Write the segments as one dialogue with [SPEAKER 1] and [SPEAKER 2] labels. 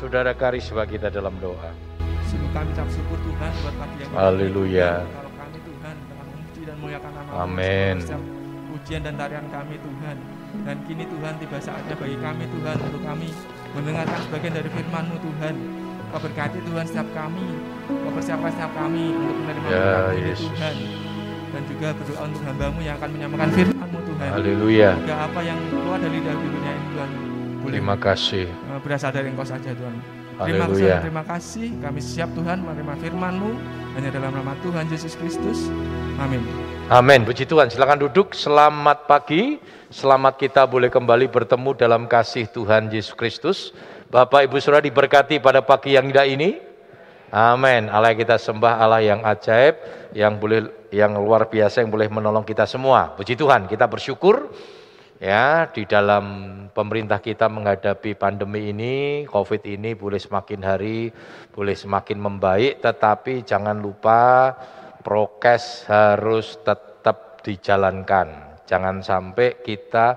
[SPEAKER 1] Saudara Karisma kita dalam doa.
[SPEAKER 2] Sungguh kami ucap syukur Tuhan buat pagi yang
[SPEAKER 1] Haleluya.
[SPEAKER 2] Kalau kami Tuhan telah memuji dan muliakan nama
[SPEAKER 1] Amin.
[SPEAKER 2] Pujian dan tarian kami Tuhan. Dan kini Tuhan tiba saatnya bagi kami Tuhan untuk kami mendengarkan sebagian dari firman-Mu Tuhan. Kau berkati Tuhan setiap kami. Kau persiapkan setiap kami untuk menerima
[SPEAKER 1] Ya,
[SPEAKER 2] ini
[SPEAKER 1] Yesus.
[SPEAKER 2] Tuhan. Dan juga berdoa untuk hambamu yang akan menyampaikan firman-Mu Tuhan.
[SPEAKER 1] Haleluya.
[SPEAKER 2] Juga apa yang keluar dari lidah bibirnya ini Tuhan. Boleh
[SPEAKER 1] Terima kasih.
[SPEAKER 2] eh, berasal dari Engkau saja Tuhan. Terima kasih, terima kasih. Kami siap Tuhan menerima firman-Mu hanya dalam nama Tuhan Yesus Kristus. Amin.
[SPEAKER 1] Amin. Puji Tuhan. Silakan duduk. Selamat pagi. Selamat kita boleh kembali bertemu dalam kasih Tuhan Yesus Kristus. Bapak Ibu Saudara diberkati pada pagi yang indah ini. Amin. Allah kita sembah Allah yang ajaib, yang boleh yang luar biasa yang boleh menolong kita semua. Puji Tuhan, kita bersyukur ya di dalam pemerintah kita menghadapi pandemi ini, Covid ini boleh semakin hari boleh semakin membaik, tetapi jangan lupa prokes harus tetap dijalankan. Jangan sampai kita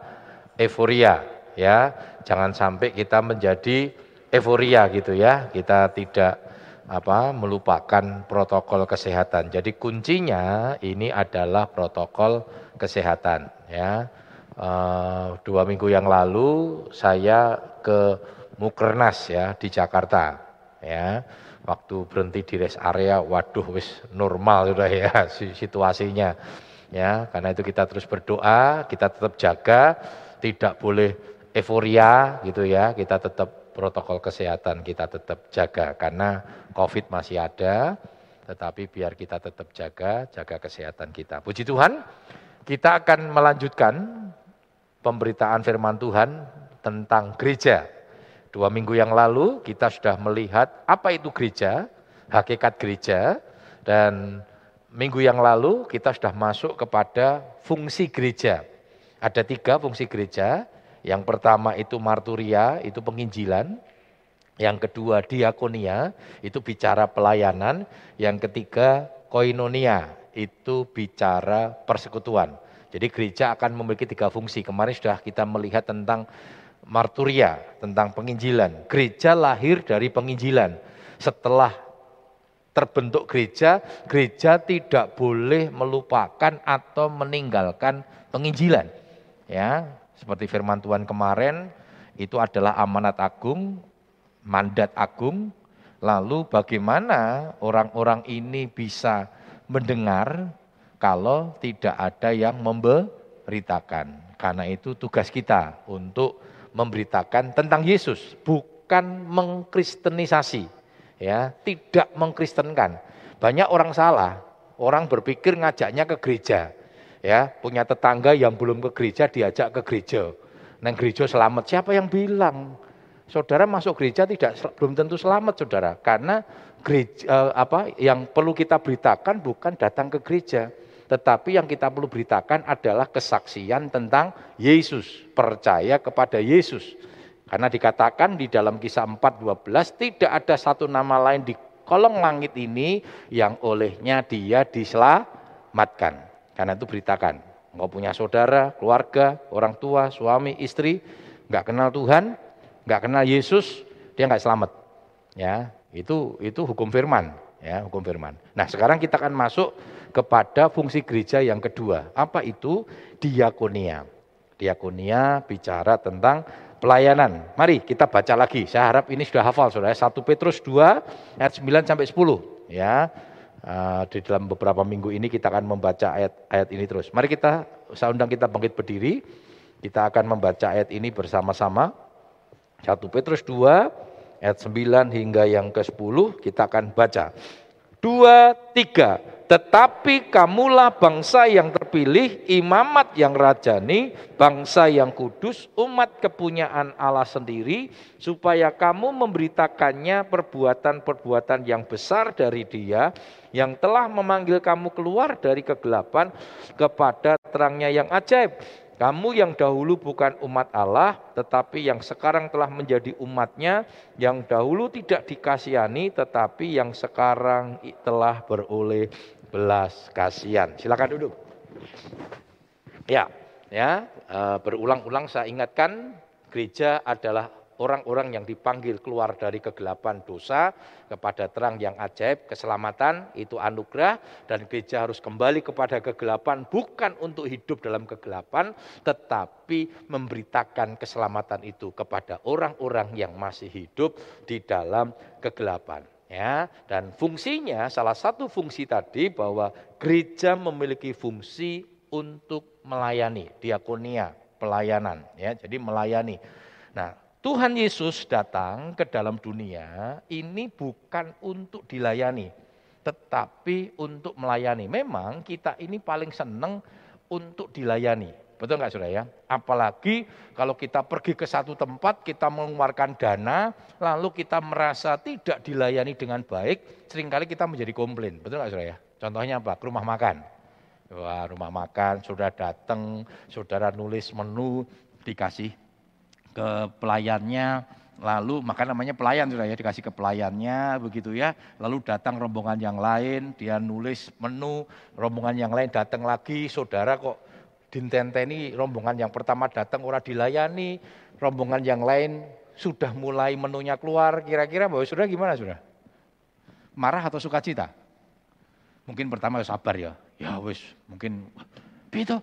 [SPEAKER 1] euforia ya, jangan sampai kita menjadi euforia gitu ya. Kita tidak apa melupakan protokol kesehatan. Jadi kuncinya ini adalah protokol kesehatan ya. Eh, dua minggu yang lalu saya ke Mukernas ya di Jakarta ya. Waktu berhenti di rest area, waduh wis normal sudah ya si- situasinya ya. Karena itu kita terus berdoa, kita tetap jaga, tidak boleh euforia gitu ya. Kita tetap protokol kesehatan kita tetap jaga karena Covid masih ada, tetapi biar kita tetap jaga, jaga kesehatan kita. Puji Tuhan, kita akan melanjutkan pemberitaan firman Tuhan tentang gereja. Dua minggu yang lalu kita sudah melihat apa itu gereja, hakikat gereja, dan minggu yang lalu kita sudah masuk kepada fungsi gereja. Ada tiga fungsi gereja. Yang pertama itu marturia, itu penginjilan. Yang kedua diakonia, itu bicara pelayanan. Yang ketiga koinonia, itu bicara persekutuan. Jadi gereja akan memiliki tiga fungsi. Kemarin sudah kita melihat tentang marturia, tentang penginjilan. Gereja lahir dari penginjilan. Setelah terbentuk gereja, gereja tidak boleh melupakan atau meninggalkan penginjilan. Ya, seperti firman Tuhan kemarin, itu adalah amanat agung, mandat agung. Lalu bagaimana orang-orang ini bisa mendengar kalau tidak ada yang memberitakan. Karena itu tugas kita untuk memberitakan tentang Yesus, bukan mengkristenisasi. Ya, tidak mengkristenkan. Banyak orang salah, orang berpikir ngajaknya ke gereja. Ya, punya tetangga yang belum ke gereja diajak ke gereja. Neng gereja selamat. Siapa yang bilang? Saudara masuk gereja tidak belum tentu selamat, saudara. Karena gereja eh, apa yang perlu kita beritakan bukan datang ke gereja, tetapi yang kita perlu beritakan adalah kesaksian tentang Yesus, percaya kepada Yesus. Karena dikatakan di dalam kisah 4:12 tidak ada satu nama lain di kolong langit ini yang olehnya dia diselamatkan. Karena itu beritakan. Engkau punya saudara, keluarga, orang tua, suami, istri, nggak kenal Tuhan, nggak kenal Yesus, dia nggak selamat. Ya, itu itu hukum firman, ya hukum firman. Nah sekarang kita akan masuk kepada fungsi gereja yang kedua. Apa itu diakonia? Diakonia bicara tentang pelayanan. Mari kita baca lagi. Saya harap ini sudah hafal saudara. 1 Petrus 2 ayat 9 sampai 10. Ya, Eh, di dalam beberapa minggu ini kita akan membaca ayat-ayat ini terus. Mari kita, saya undang kita bangkit berdiri. Kita akan membaca ayat ini bersama-sama. 1 Petrus 2 ayat 9 hingga yang ke-10 kita akan baca. Dua, tiga. Tetapi kamulah bangsa yang terpilih, imamat yang rajani, bangsa yang kudus, umat kepunyaan Allah sendiri, supaya kamu memberitakannya perbuatan-perbuatan yang besar dari dia, yang telah memanggil kamu keluar dari kegelapan kepada terangnya yang ajaib. Kamu yang dahulu bukan umat Allah, tetapi yang sekarang telah menjadi umatnya, yang dahulu tidak dikasihani, tetapi yang sekarang telah beroleh belas kasihan. Silakan duduk. Ya, ya, eh, berulang-ulang saya ingatkan, gereja adalah orang-orang yang dipanggil keluar dari kegelapan dosa kepada terang yang ajaib, keselamatan itu anugerah dan gereja harus kembali kepada kegelapan bukan untuk hidup dalam kegelapan tetapi memberitakan keselamatan itu kepada orang-orang yang masih hidup di dalam kegelapan ya. Dan fungsinya salah satu fungsi tadi bahwa gereja memiliki fungsi untuk melayani diakonia pelayanan ya. Jadi melayani. Nah Tuhan Yesus datang ke dalam dunia ini bukan untuk dilayani, tetapi untuk melayani. Memang kita ini paling senang untuk dilayani. Betul nggak saudara ya? Apalagi kalau kita pergi ke satu tempat, kita mengeluarkan dana, lalu kita merasa tidak dilayani dengan baik, sering kali kita menjadi komplain. Betul nggak saudara ya? Contohnya apa? Ke rumah makan. Wah, rumah makan, saudara datang, saudara nulis menu, dikasih ke pelayannya, lalu maka namanya pelayan sudah ya dikasih ke pelayannya begitu ya. Lalu datang rombongan yang lain, dia nulis menu, rombongan yang lain datang lagi, saudara kok dintenteni rombongan yang pertama datang ora dilayani, rombongan yang lain sudah mulai menunya keluar, kira-kira bahwa sudah gimana sudah? Marah atau sukacita? Mungkin pertama ya sabar ya, ya wis mungkin itu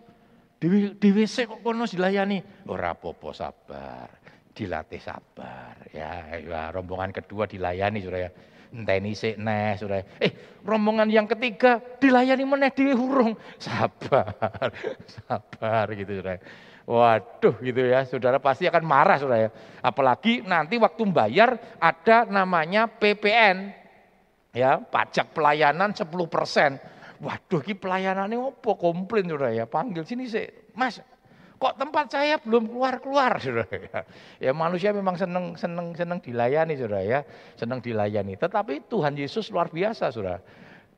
[SPEAKER 1] di, WC kok kono dilayani. Ora apa-apa sabar, dilatih sabar. Ya, ya rombongan kedua dilayani sudah ya. Enteni sik neh sudah. Eh, rombongan yang ketiga dilayani meneh di hurung. Sabar, sabar gitu sudah. Waduh gitu ya, saudara pasti akan marah saudara ya. Apalagi nanti waktu bayar ada namanya PPN, ya pajak pelayanan 10 persen. Waduh, ini pelayanannya opo komplain sudah ya. Panggil sini sih, Mas. Kok tempat saya belum keluar-keluar sudah ya. Ya manusia memang seneng seneng seneng dilayani sudah ya, seneng dilayani. Tetapi Tuhan Yesus luar biasa sudah.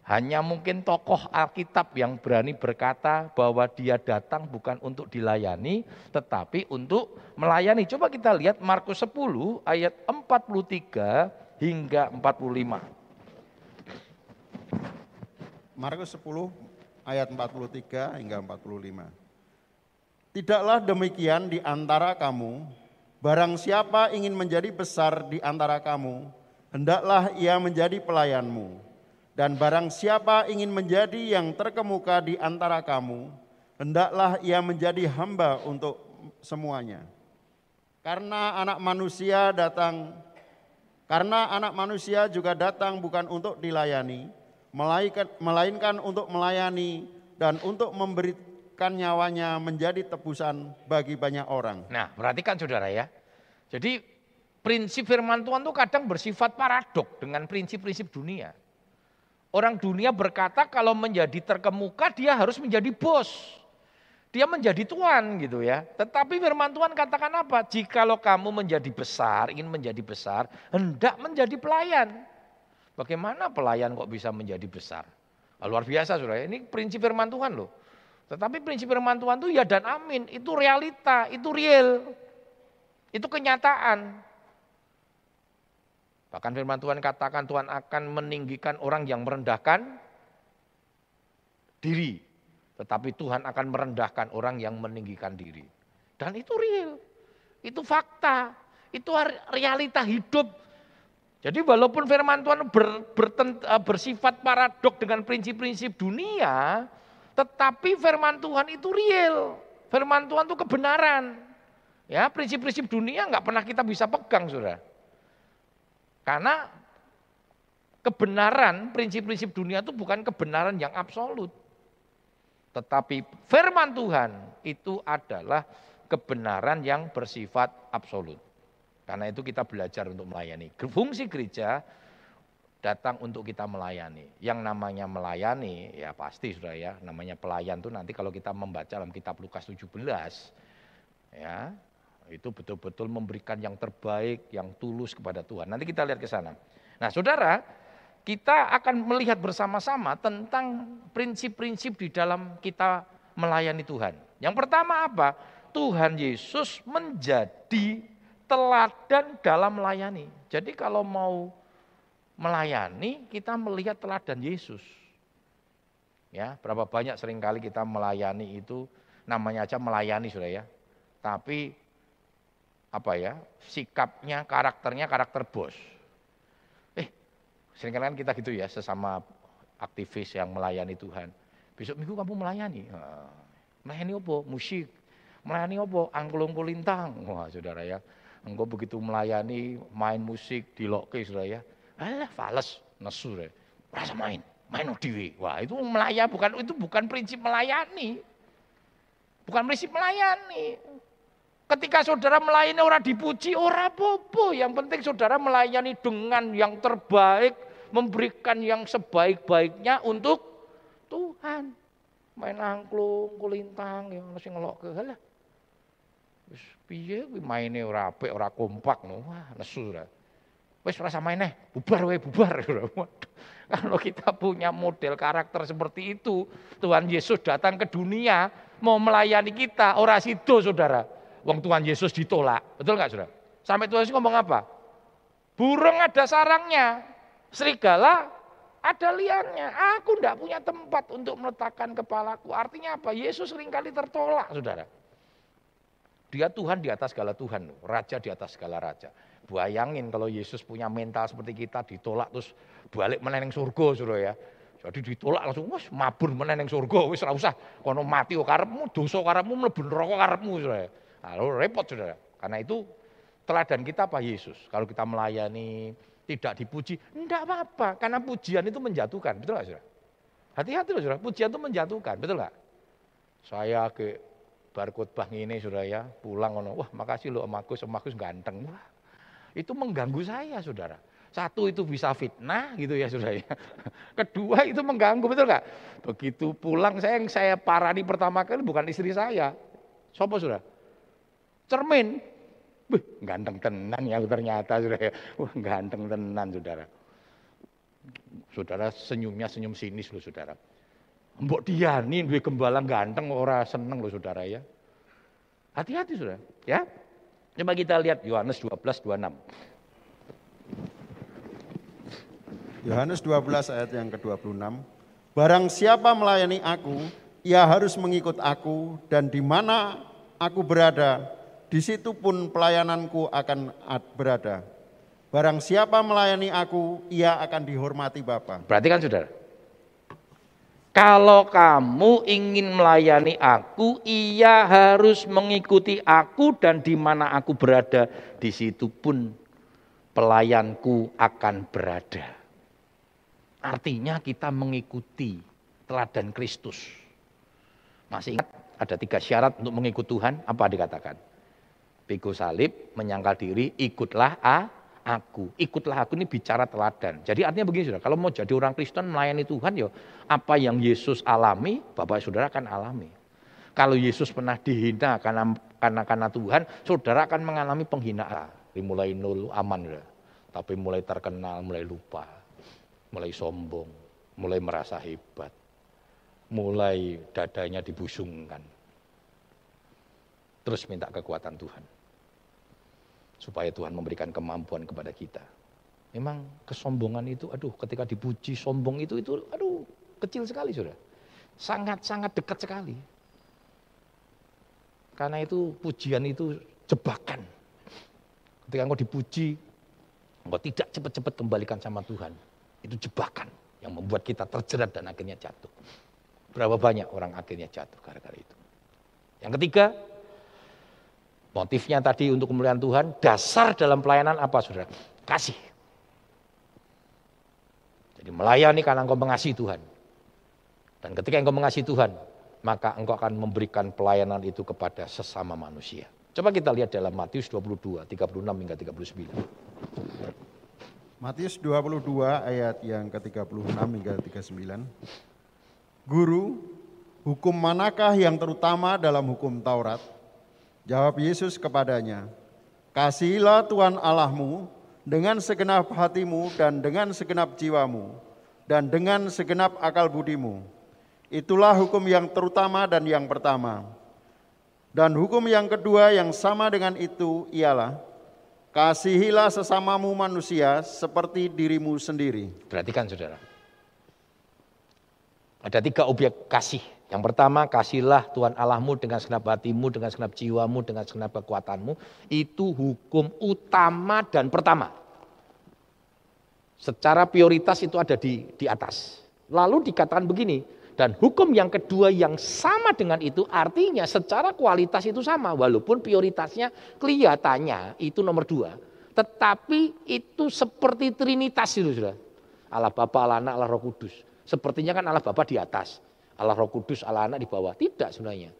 [SPEAKER 1] Hanya mungkin tokoh Alkitab yang berani berkata bahwa dia datang bukan untuk dilayani, tetapi untuk melayani. Coba kita lihat Markus 10 ayat 43 hingga 45.
[SPEAKER 3] Markus 10 ayat 43 hingga 45. Tidaklah demikian di antara kamu, barang siapa ingin menjadi besar di antara kamu, hendaklah ia menjadi pelayanmu. Dan barang siapa ingin menjadi yang terkemuka di antara kamu, hendaklah ia menjadi hamba untuk semuanya. Karena anak manusia datang karena anak manusia juga datang bukan untuk dilayani, melainkan, melainkan untuk melayani dan untuk memberikan nyawanya menjadi tebusan bagi banyak orang.
[SPEAKER 1] Nah, perhatikan saudara ya. Jadi prinsip firman Tuhan itu kadang bersifat paradok dengan prinsip-prinsip dunia. Orang dunia berkata kalau menjadi terkemuka dia harus menjadi bos. Dia menjadi tuan gitu ya. Tetapi firman Tuhan katakan apa? Jikalau kamu menjadi besar, ingin menjadi besar, hendak menjadi pelayan. Bagaimana pelayan kok bisa menjadi besar? Luar biasa saudara, ini prinsip firman Tuhan loh. Tetapi prinsip firman Tuhan itu ya dan amin, itu realita, itu real. Itu kenyataan. Bahkan firman Tuhan katakan Tuhan akan meninggikan orang yang merendahkan diri. Tetapi Tuhan akan merendahkan orang yang meninggikan diri. Dan itu real. Itu fakta. Itu realita hidup jadi walaupun firman Tuhan ber, bertent, eh, bersifat paradok dengan prinsip-prinsip dunia, tetapi firman Tuhan itu real. Firman Tuhan itu kebenaran. Ya, prinsip-prinsip dunia nggak pernah kita bisa pegang, Saudara. Karena kebenaran, prinsip-prinsip dunia itu bukan kebenaran yang absolut. Tetapi firman Tuhan itu adalah kebenaran yang bersifat absolut. Karena itu kita belajar untuk melayani. Fungsi gereja datang untuk kita melayani. Yang namanya melayani, ya pasti sudah ya, namanya pelayan itu nanti kalau kita membaca dalam kitab Lukas 17, ya itu betul-betul memberikan yang terbaik, yang tulus kepada Tuhan. Nanti kita lihat ke sana. Nah saudara, kita akan melihat bersama-sama tentang prinsip-prinsip di dalam kita melayani Tuhan. Yang pertama apa? Tuhan Yesus menjadi teladan dalam melayani. Jadi kalau mau melayani, kita melihat teladan Yesus. Ya, berapa banyak sering kali kita melayani itu namanya aja melayani sudah ya. Tapi apa ya sikapnya, karakternya karakter bos. Eh, sering kali kan kita gitu ya sesama aktivis yang melayani Tuhan. Besok minggu kamu melayani. Melayani apa? Musik. Melayani apa? Angklung lintang. Wah saudara ya. Engkau begitu melayani main musik di loke saudara ya. Alah fales nesu ya. Rasa main. Main dewi. Wah itu melayani bukan itu bukan prinsip melayani. Bukan prinsip melayani. Ketika saudara melayani orang dipuji, orang popo. Yang penting saudara melayani dengan yang terbaik, memberikan yang sebaik-baiknya untuk Tuhan. Main angklung, kulintang, yang masih ngelok ke halah. Wis piye kuwi maine ora apik, ora kompak no. Wah, nesu ora. Wis rasa maine, bubar wae, bubar. Kalau kita punya model karakter seperti itu, Tuhan Yesus datang ke dunia mau melayani kita, ora sido saudara. Wong Tuhan Yesus ditolak, betul nggak saudara? Sampai Tuhan Yesus ngomong apa? Burung ada sarangnya, serigala ada liangnya. Aku tidak punya tempat untuk meletakkan kepalaku. Artinya apa? Yesus sering kali tertolak, saudara. Dia Tuhan di atas segala Tuhan, Raja di atas segala Raja. Bayangin kalau Yesus punya mental seperti kita, ditolak terus balik meneneng surga, saudara ya. Jadi ditolak langsung, wes mabur meneneng surga, wes usah kono mati kok karepmu, dosa karepmu mlebu neraka karepmu, saudara. Lalu repot, saudara. Karena itu teladan kita apa Yesus. Kalau kita melayani, tidak dipuji, enggak apa-apa. Karena pujian itu menjatuhkan, betul nggak saudara? Hati-hati loh saudara, pujian itu menjatuhkan, betul nggak? Saya ke barkhotbah ini saudara ya, pulang ono, wah makasih loh Om Agus, Om Agus ganteng. Wah, itu mengganggu saya saudara. Satu itu bisa fitnah gitu ya saudara. Kedua itu mengganggu, betul nggak? Begitu pulang saya yang saya parani pertama kali bukan istri saya. Sopo saudara? Cermin, Wih, ganteng tenan ya ternyata sudah ya. Wah, ganteng tenan saudara. Saudara senyumnya senyum sinis loh saudara. Mbok Diani duwe gembala ganteng ora seneng loh saudara ya. Hati-hati saudara, ya. Coba kita lihat Yohanes 12 26.
[SPEAKER 3] Yohanes 12 ayat yang ke-26. Barang siapa melayani aku, ia harus mengikut aku dan di mana aku berada, di situ pun pelayananku akan berada. Barang siapa melayani aku, ia akan dihormati Bapa.
[SPEAKER 1] Berarti kan saudara, kalau kamu ingin melayani aku, ia harus mengikuti aku dan di mana aku berada, di situ pun pelayanku akan berada. Artinya kita mengikuti teladan Kristus. Masih ingat ada tiga syarat untuk mengikut Tuhan, apa dikatakan? Pikul salib, menyangkal diri, ikutlah a, aku. Ikutlah aku ini bicara teladan. Jadi artinya begini saudara, kalau mau jadi orang Kristen melayani Tuhan ya apa yang Yesus alami, Bapak Saudara akan alami. Kalau Yesus pernah dihina karena karena karena Tuhan, saudara akan mengalami penghinaan. Mulai nol aman ya. Tapi mulai terkenal, mulai lupa, mulai sombong, mulai merasa hebat, mulai dadanya dibusungkan. Terus minta kekuatan Tuhan supaya Tuhan memberikan kemampuan kepada kita. Memang kesombongan itu, aduh, ketika dipuji sombong itu, itu, aduh, kecil sekali sudah. Sangat-sangat dekat sekali. Karena itu pujian itu jebakan. Ketika engkau dipuji, engkau tidak cepat-cepat kembalikan sama Tuhan. Itu jebakan yang membuat kita terjerat dan akhirnya jatuh. Berapa banyak orang akhirnya jatuh gara-gara itu. Yang ketiga, Motifnya tadi untuk kemuliaan Tuhan, dasar dalam pelayanan apa saudara? Kasih. Jadi melayani karena engkau mengasihi Tuhan. Dan ketika engkau mengasihi Tuhan, maka engkau akan memberikan pelayanan itu kepada sesama manusia. Coba kita lihat dalam Matius 22, 36 hingga 39.
[SPEAKER 3] Matius 22 ayat yang ke-36 hingga 39. Guru, hukum manakah yang terutama dalam hukum Taurat? Jawab Yesus kepadanya, Kasihilah Tuhan Allahmu dengan segenap hatimu dan dengan segenap jiwamu dan dengan segenap akal budimu. Itulah hukum yang terutama dan yang pertama. Dan hukum yang kedua yang sama dengan itu ialah kasihilah sesamamu manusia seperti dirimu sendiri.
[SPEAKER 1] Perhatikan saudara. Ada tiga objek kasih Yang pertama, kasihlah Tuhan Allahmu dengan segenap hatimu, dengan segenap jiwamu, dengan segenap kekuatanmu. Itu hukum utama dan pertama. Secara prioritas itu ada di, di atas. Lalu dikatakan begini, dan hukum yang kedua yang sama dengan itu artinya secara kualitas itu sama. Walaupun prioritasnya kelihatannya itu nomor dua. Tetapi itu seperti trinitas itu sudah. Allah Bapa, Allah Anak, Allah Roh Kudus. Sepertinya kan Allah Bapa di atas. Allah Roh Kudus, Allah Anak di bawah. Tidak sebenarnya.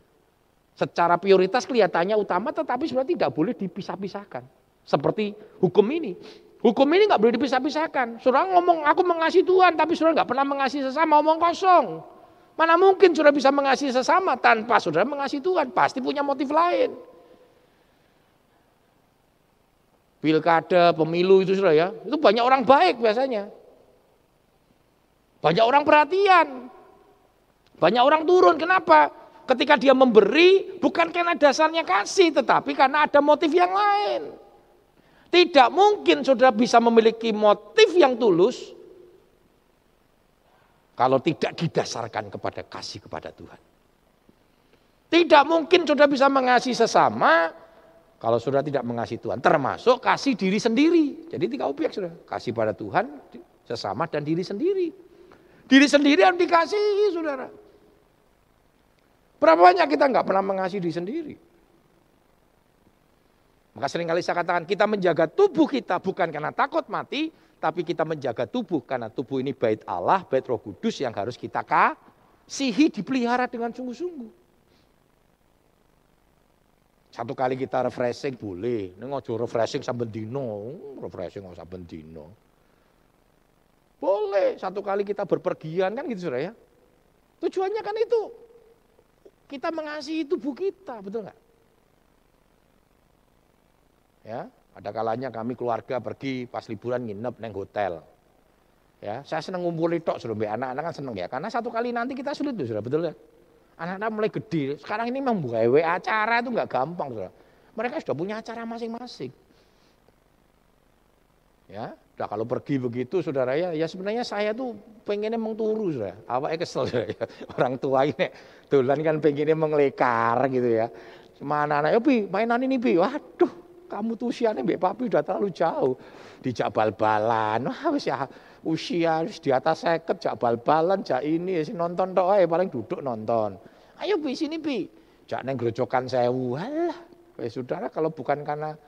[SPEAKER 1] Secara prioritas kelihatannya utama tetapi sebenarnya tidak boleh dipisah-pisahkan. Seperti hukum ini. Hukum ini nggak boleh dipisah-pisahkan. Saudara ngomong aku mengasihi Tuhan tapi saudara nggak pernah mengasihi sesama, ngomong kosong. Mana mungkin saudara bisa mengasihi sesama tanpa saudara mengasihi Tuhan? Pasti punya motif lain. Pilkada, pemilu itu saudara ya, itu banyak orang baik biasanya. Banyak orang perhatian. Banyak orang turun. Kenapa? Ketika dia memberi bukan karena dasarnya kasih, tetapi karena ada motif yang lain. Tidak mungkin saudara bisa memiliki motif yang tulus kalau tidak didasarkan kepada kasih kepada Tuhan. Tidak mungkin saudara bisa mengasihi sesama kalau saudara tidak mengasihi Tuhan. Termasuk kasih diri sendiri. Jadi tiga objek saudara. Kasih pada Tuhan, sesama dan diri sendiri. Diri sendiri harus dikasihi saudara. Berapa banyak kita nggak pernah mengasihi diri sendiri? Maka sering kali saya katakan kita menjaga tubuh kita bukan karena takut mati, tapi kita menjaga tubuh karena tubuh ini bait Allah, bait Roh Kudus yang harus kita kasihi, dipelihara dengan sungguh-sungguh. Satu kali kita refreshing boleh, ini ngojo refreshing sambil dino, refreshing nggak sambil dino. Boleh, satu kali kita berpergian kan gitu saudara ya. Tujuannya kan itu, kita mengasihi tubuh kita, betul nggak? Ya, ada kalanya kami keluarga pergi pas liburan nginep neng hotel. Ya, saya seneng ngumpul tok sudah anak-anak kan seneng ya, karena satu kali nanti kita sulit tuh sudah betul ya. Anak-anak mulai gede, sekarang ini membuka acara itu nggak gampang sudah. Mereka sudah punya acara masing-masing. Ya, Nah kalau pergi begitu saudara ya, ya sebenarnya saya tuh pengennya mengturu saudara. Awalnya kesel saudara ya. Orang tua ini tulan kan pengennya mengelekar gitu ya. Mana anak, pi mainan ini pi, waduh kamu tuh usianya mbak papi udah terlalu jauh. Dijak bal-balan, wah wis ya usia di atas seket jak bal-balan, jak ini, si nonton tok aja paling duduk nonton. Ayo pi sini pi, jak neng gerojokan sewu, halah. Eh, saudara kalau bukan karena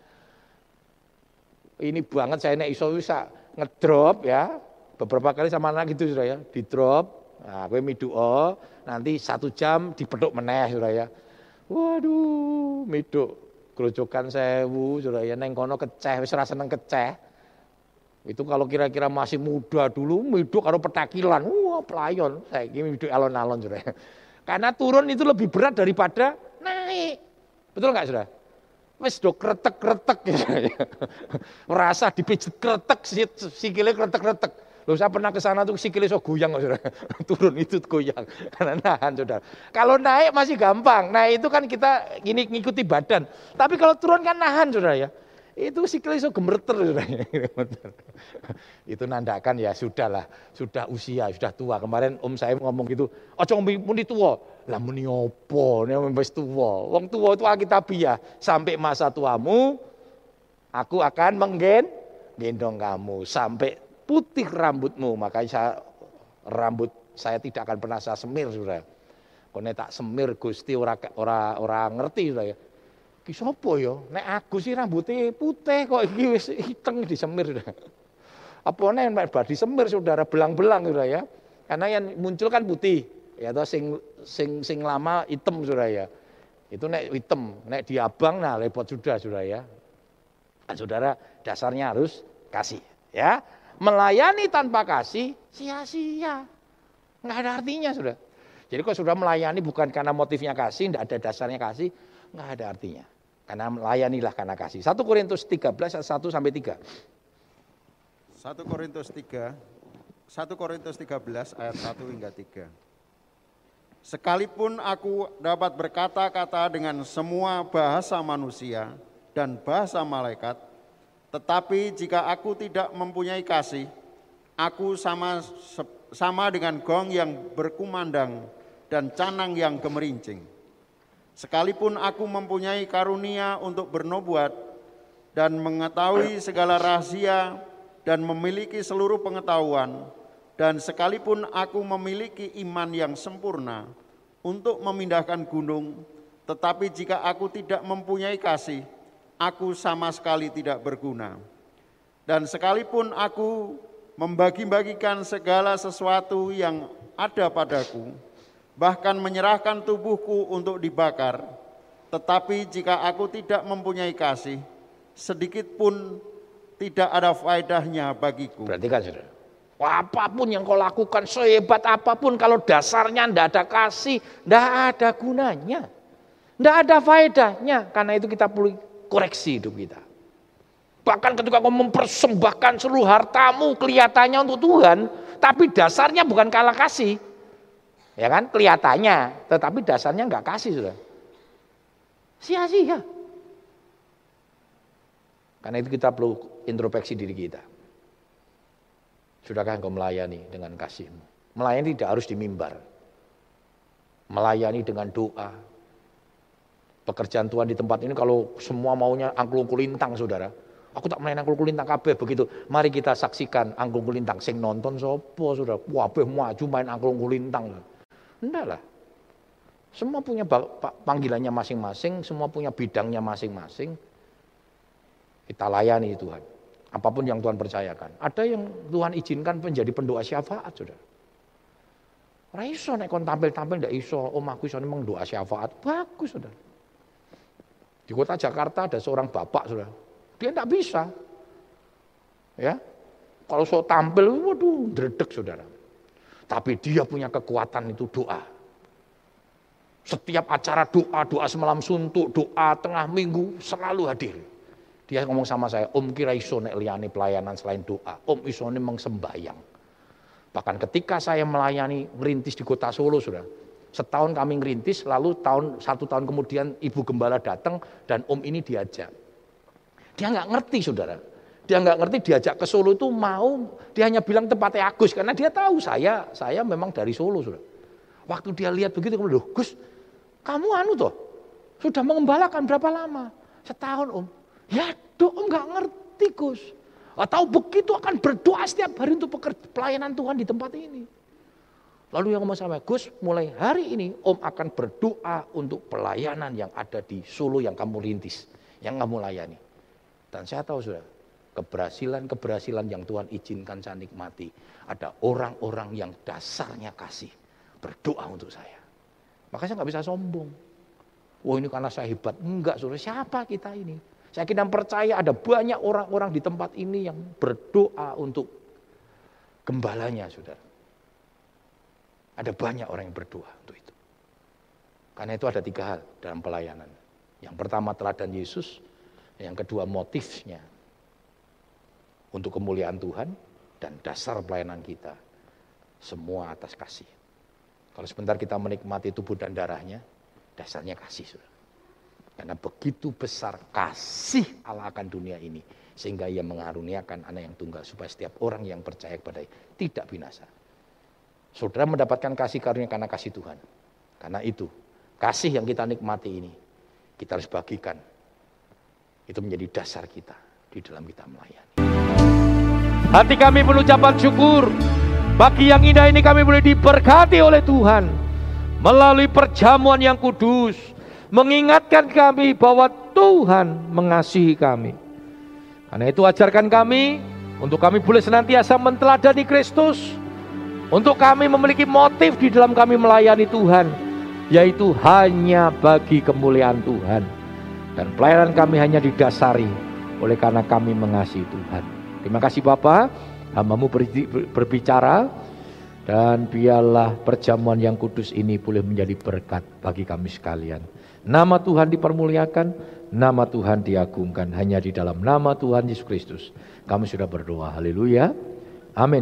[SPEAKER 1] ini banget saya nek iso bisa ngedrop ya. Beberapa kali sama anak gitu sudah ya, di drop. Nah, gue miduo, nanti satu jam dipeduk meneh sudah ya. Waduh, miduk kerucukan sewu sudah ya neng kono keceh, wis seneng keceh. Itu kalau kira-kira masih muda dulu miduk karo petakilan, wah pelayon. Saya ini miduk alon-alon sudah. Karena turun itu lebih berat daripada naik. Betul nggak sudah? Wis do kretek-kretek gitu. Merasa dipijet kretek sikile kretek-kretek. Loh saya pernah ke sana tuh sikile so goyang Saudara. Turun itu goyang karena nahan Saudara. Kalau naik masih gampang. Nah, itu kan kita gini ngikuti badan. Tapi kalau turun kan nahan Saudara ya itu sikile iso gemeter itu nandakan ya sudah lah, sudah usia, sudah tua. Kemarin om saya ngomong gitu, ojo muni tua. Lah muni opo, nek wis tua. Wong tua itu alkitabiah, sampai masa tuamu aku akan menggen gendong kamu sampai putih rambutmu. Makanya saya rambut saya tidak akan pernah saya semir sudah. Kone tak semir Gusti ora ora ngerti ya. Ki sapa ya? Nek aku sih rambutnya putih kok iki wis hiteng disemir. Apa nek mek badi semir saudara belang-belang sudah ya. Karena yang muncul kan putih. Ya atau sing sing sing lama hitam sudah ya. Itu nek hitam, nek diabang nah repot sudah sudah ya. Nah, saudara dasarnya harus kasih ya. Melayani tanpa kasih sia-sia. Enggak ada artinya sudah. Jadi kalau sudah melayani bukan karena motifnya kasih, tidak ada dasarnya kasih, enggak ada artinya. Karena melayanilah karena kasih. 1 Korintus 13 1 sampai 3.
[SPEAKER 3] 1 Korintus 3 1 Korintus 13 ayat 1 hingga 3. Sekalipun aku dapat berkata-kata dengan semua bahasa manusia dan bahasa malaikat, tetapi jika aku tidak mempunyai kasih, aku sama sama dengan gong yang berkumandang dan canang yang gemerincing. Sekalipun aku mempunyai karunia untuk bernubuat dan mengetahui segala rahasia dan memiliki seluruh pengetahuan, dan sekalipun aku memiliki iman yang sempurna untuk memindahkan gunung, tetapi jika aku tidak mempunyai kasih, aku sama sekali tidak berguna. Dan sekalipun aku membagi-bagikan segala sesuatu yang ada padaku, bahkan menyerahkan tubuhku untuk dibakar. Tetapi jika aku tidak mempunyai kasih, sedikit pun tidak ada faedahnya bagiku.
[SPEAKER 1] Berarti kan saudara, apa pun yang kau lakukan, sehebat apa pun, kalau dasarnya tidak ada kasih, tidak ada gunanya. Tidak ada faedahnya, karena itu kita perlu koreksi hidup kita. Bahkan ketika kau mempersembahkan seluruh hartamu kelihatannya untuk Tuhan, tapi dasarnya bukan kalah kasih, Ya kan kelihatannya, tetapi dasarnya nggak kasih sudah. Sia-sia. Karena itu kita perlu introspeksi diri kita. Sudahkah engkau melayani dengan kasihmu? Melayani tidak harus di mimbar. Melayani dengan doa. Pekerjaan Tuhan di tempat ini kalau semua maunya angklung kulintang saudara. Aku tak main angklung kulintang kabeh begitu. Mari kita saksikan angklung kulintang. Sing nonton sopo saudara. Wabeh maju main angklung kulintang. Enggak. Semua punya panggilannya masing-masing, semua punya bidangnya masing-masing. Kita layani Tuhan. Apa pun yang Tuhan percayakan. Ada yang Tuhan izinkan menjadi pendoa syafaat, sudah. Raiso kon tampil-tampil ndak iso, om aku iso memang doa syafaat. Bagus, sudah. Di kota Jakarta ada seorang bapak, sudah. Dia ndak bisa. Ya. Kalau so tampil, waduh, dredek, saudara. Tapi dia punya kekuatan itu doa. Setiap acara doa, doa semalam suntuk, doa tengah minggu selalu hadir. Dia ngomong sama saya, Om kira iso nek liani pelayanan selain doa. Om iso ini sembahyang. Bahkan ketika saya melayani ngerintis di kota Solo sudah. Setahun kami ngerintis, lalu tahun satu tahun kemudian ibu gembala datang dan om ini diajak. Dia nggak ngerti saudara. Dia nggak ngerti diajak ke Solo itu mau, dia hanya bilang tempatnya Agus karena dia tahu saya, saya memang dari Solo sudah. Waktu dia lihat begitu, loh Gus, kamu anu toh, sudah mengembalakan berapa lama? Setahun om. Ya dong om nggak ngerti Gus. Atau begitu akan berdoa setiap hari untuk pelayanan Tuhan di tempat ini. Lalu yang ngomong sama Gus, mulai hari ini Om akan berdoa untuk pelayanan yang ada di Solo yang kamu rintis, yang kamu layani. Dan saya tahu sudah, keberhasilan-keberhasilan yang Tuhan izinkan saya nikmati. Ada orang-orang yang dasarnya kasih, berdoa untuk saya. Maka saya nggak bisa sombong. Wah ini karena saya hebat. Enggak, saudara. Siapa kita ini? Saya kira percaya ada banyak orang-orang di tempat ini yang berdoa untuk gembalanya, saudara. Ada banyak orang yang berdoa untuk itu. Karena itu ada tiga hal dalam pelayanan. Yang pertama teladan Yesus, yang kedua motifnya, untuk kemuliaan Tuhan dan dasar pelayanan kita. Semua atas kasih. Kalau sebentar kita menikmati tubuh dan darahnya, dasarnya kasih. Saudara. Karena begitu besar kasih Allah akan dunia ini. Sehingga ia mengaruniakan anak yang tunggal. Supaya setiap orang yang percaya kepada tidak binasa. Saudara mendapatkan kasih karunia karena kasih Tuhan. Karena itu, kasih yang kita nikmati ini, kita harus bagikan. Itu menjadi dasar kita di dalam kita melayani. Hati kami penuh ucapan syukur. Bagi yang indah ini kami boleh diberkati oleh Tuhan. Melalui perjamuan yang kudus. Mengingatkan kami bahwa Tuhan mengasihi kami. Karena itu ajarkan kami untuk kami boleh senantiasa menteladani Kristus. Untuk kami memiliki motif di dalam kami melayani Tuhan. Yaitu hanya bagi kemuliaan Tuhan. Dan pelayanan kami hanya didasari oleh karena kami mengasihi Tuhan. Terima kasih Bapak, hambamu berbicara dan biarlah perjamuan yang kudus ini boleh menjadi berkat bagi kami sekalian. Nama Tuhan dipermuliakan, nama Tuhan diagungkan hanya di dalam nama Tuhan Yesus Kristus. Kami sudah berdoa, haleluya. Amin.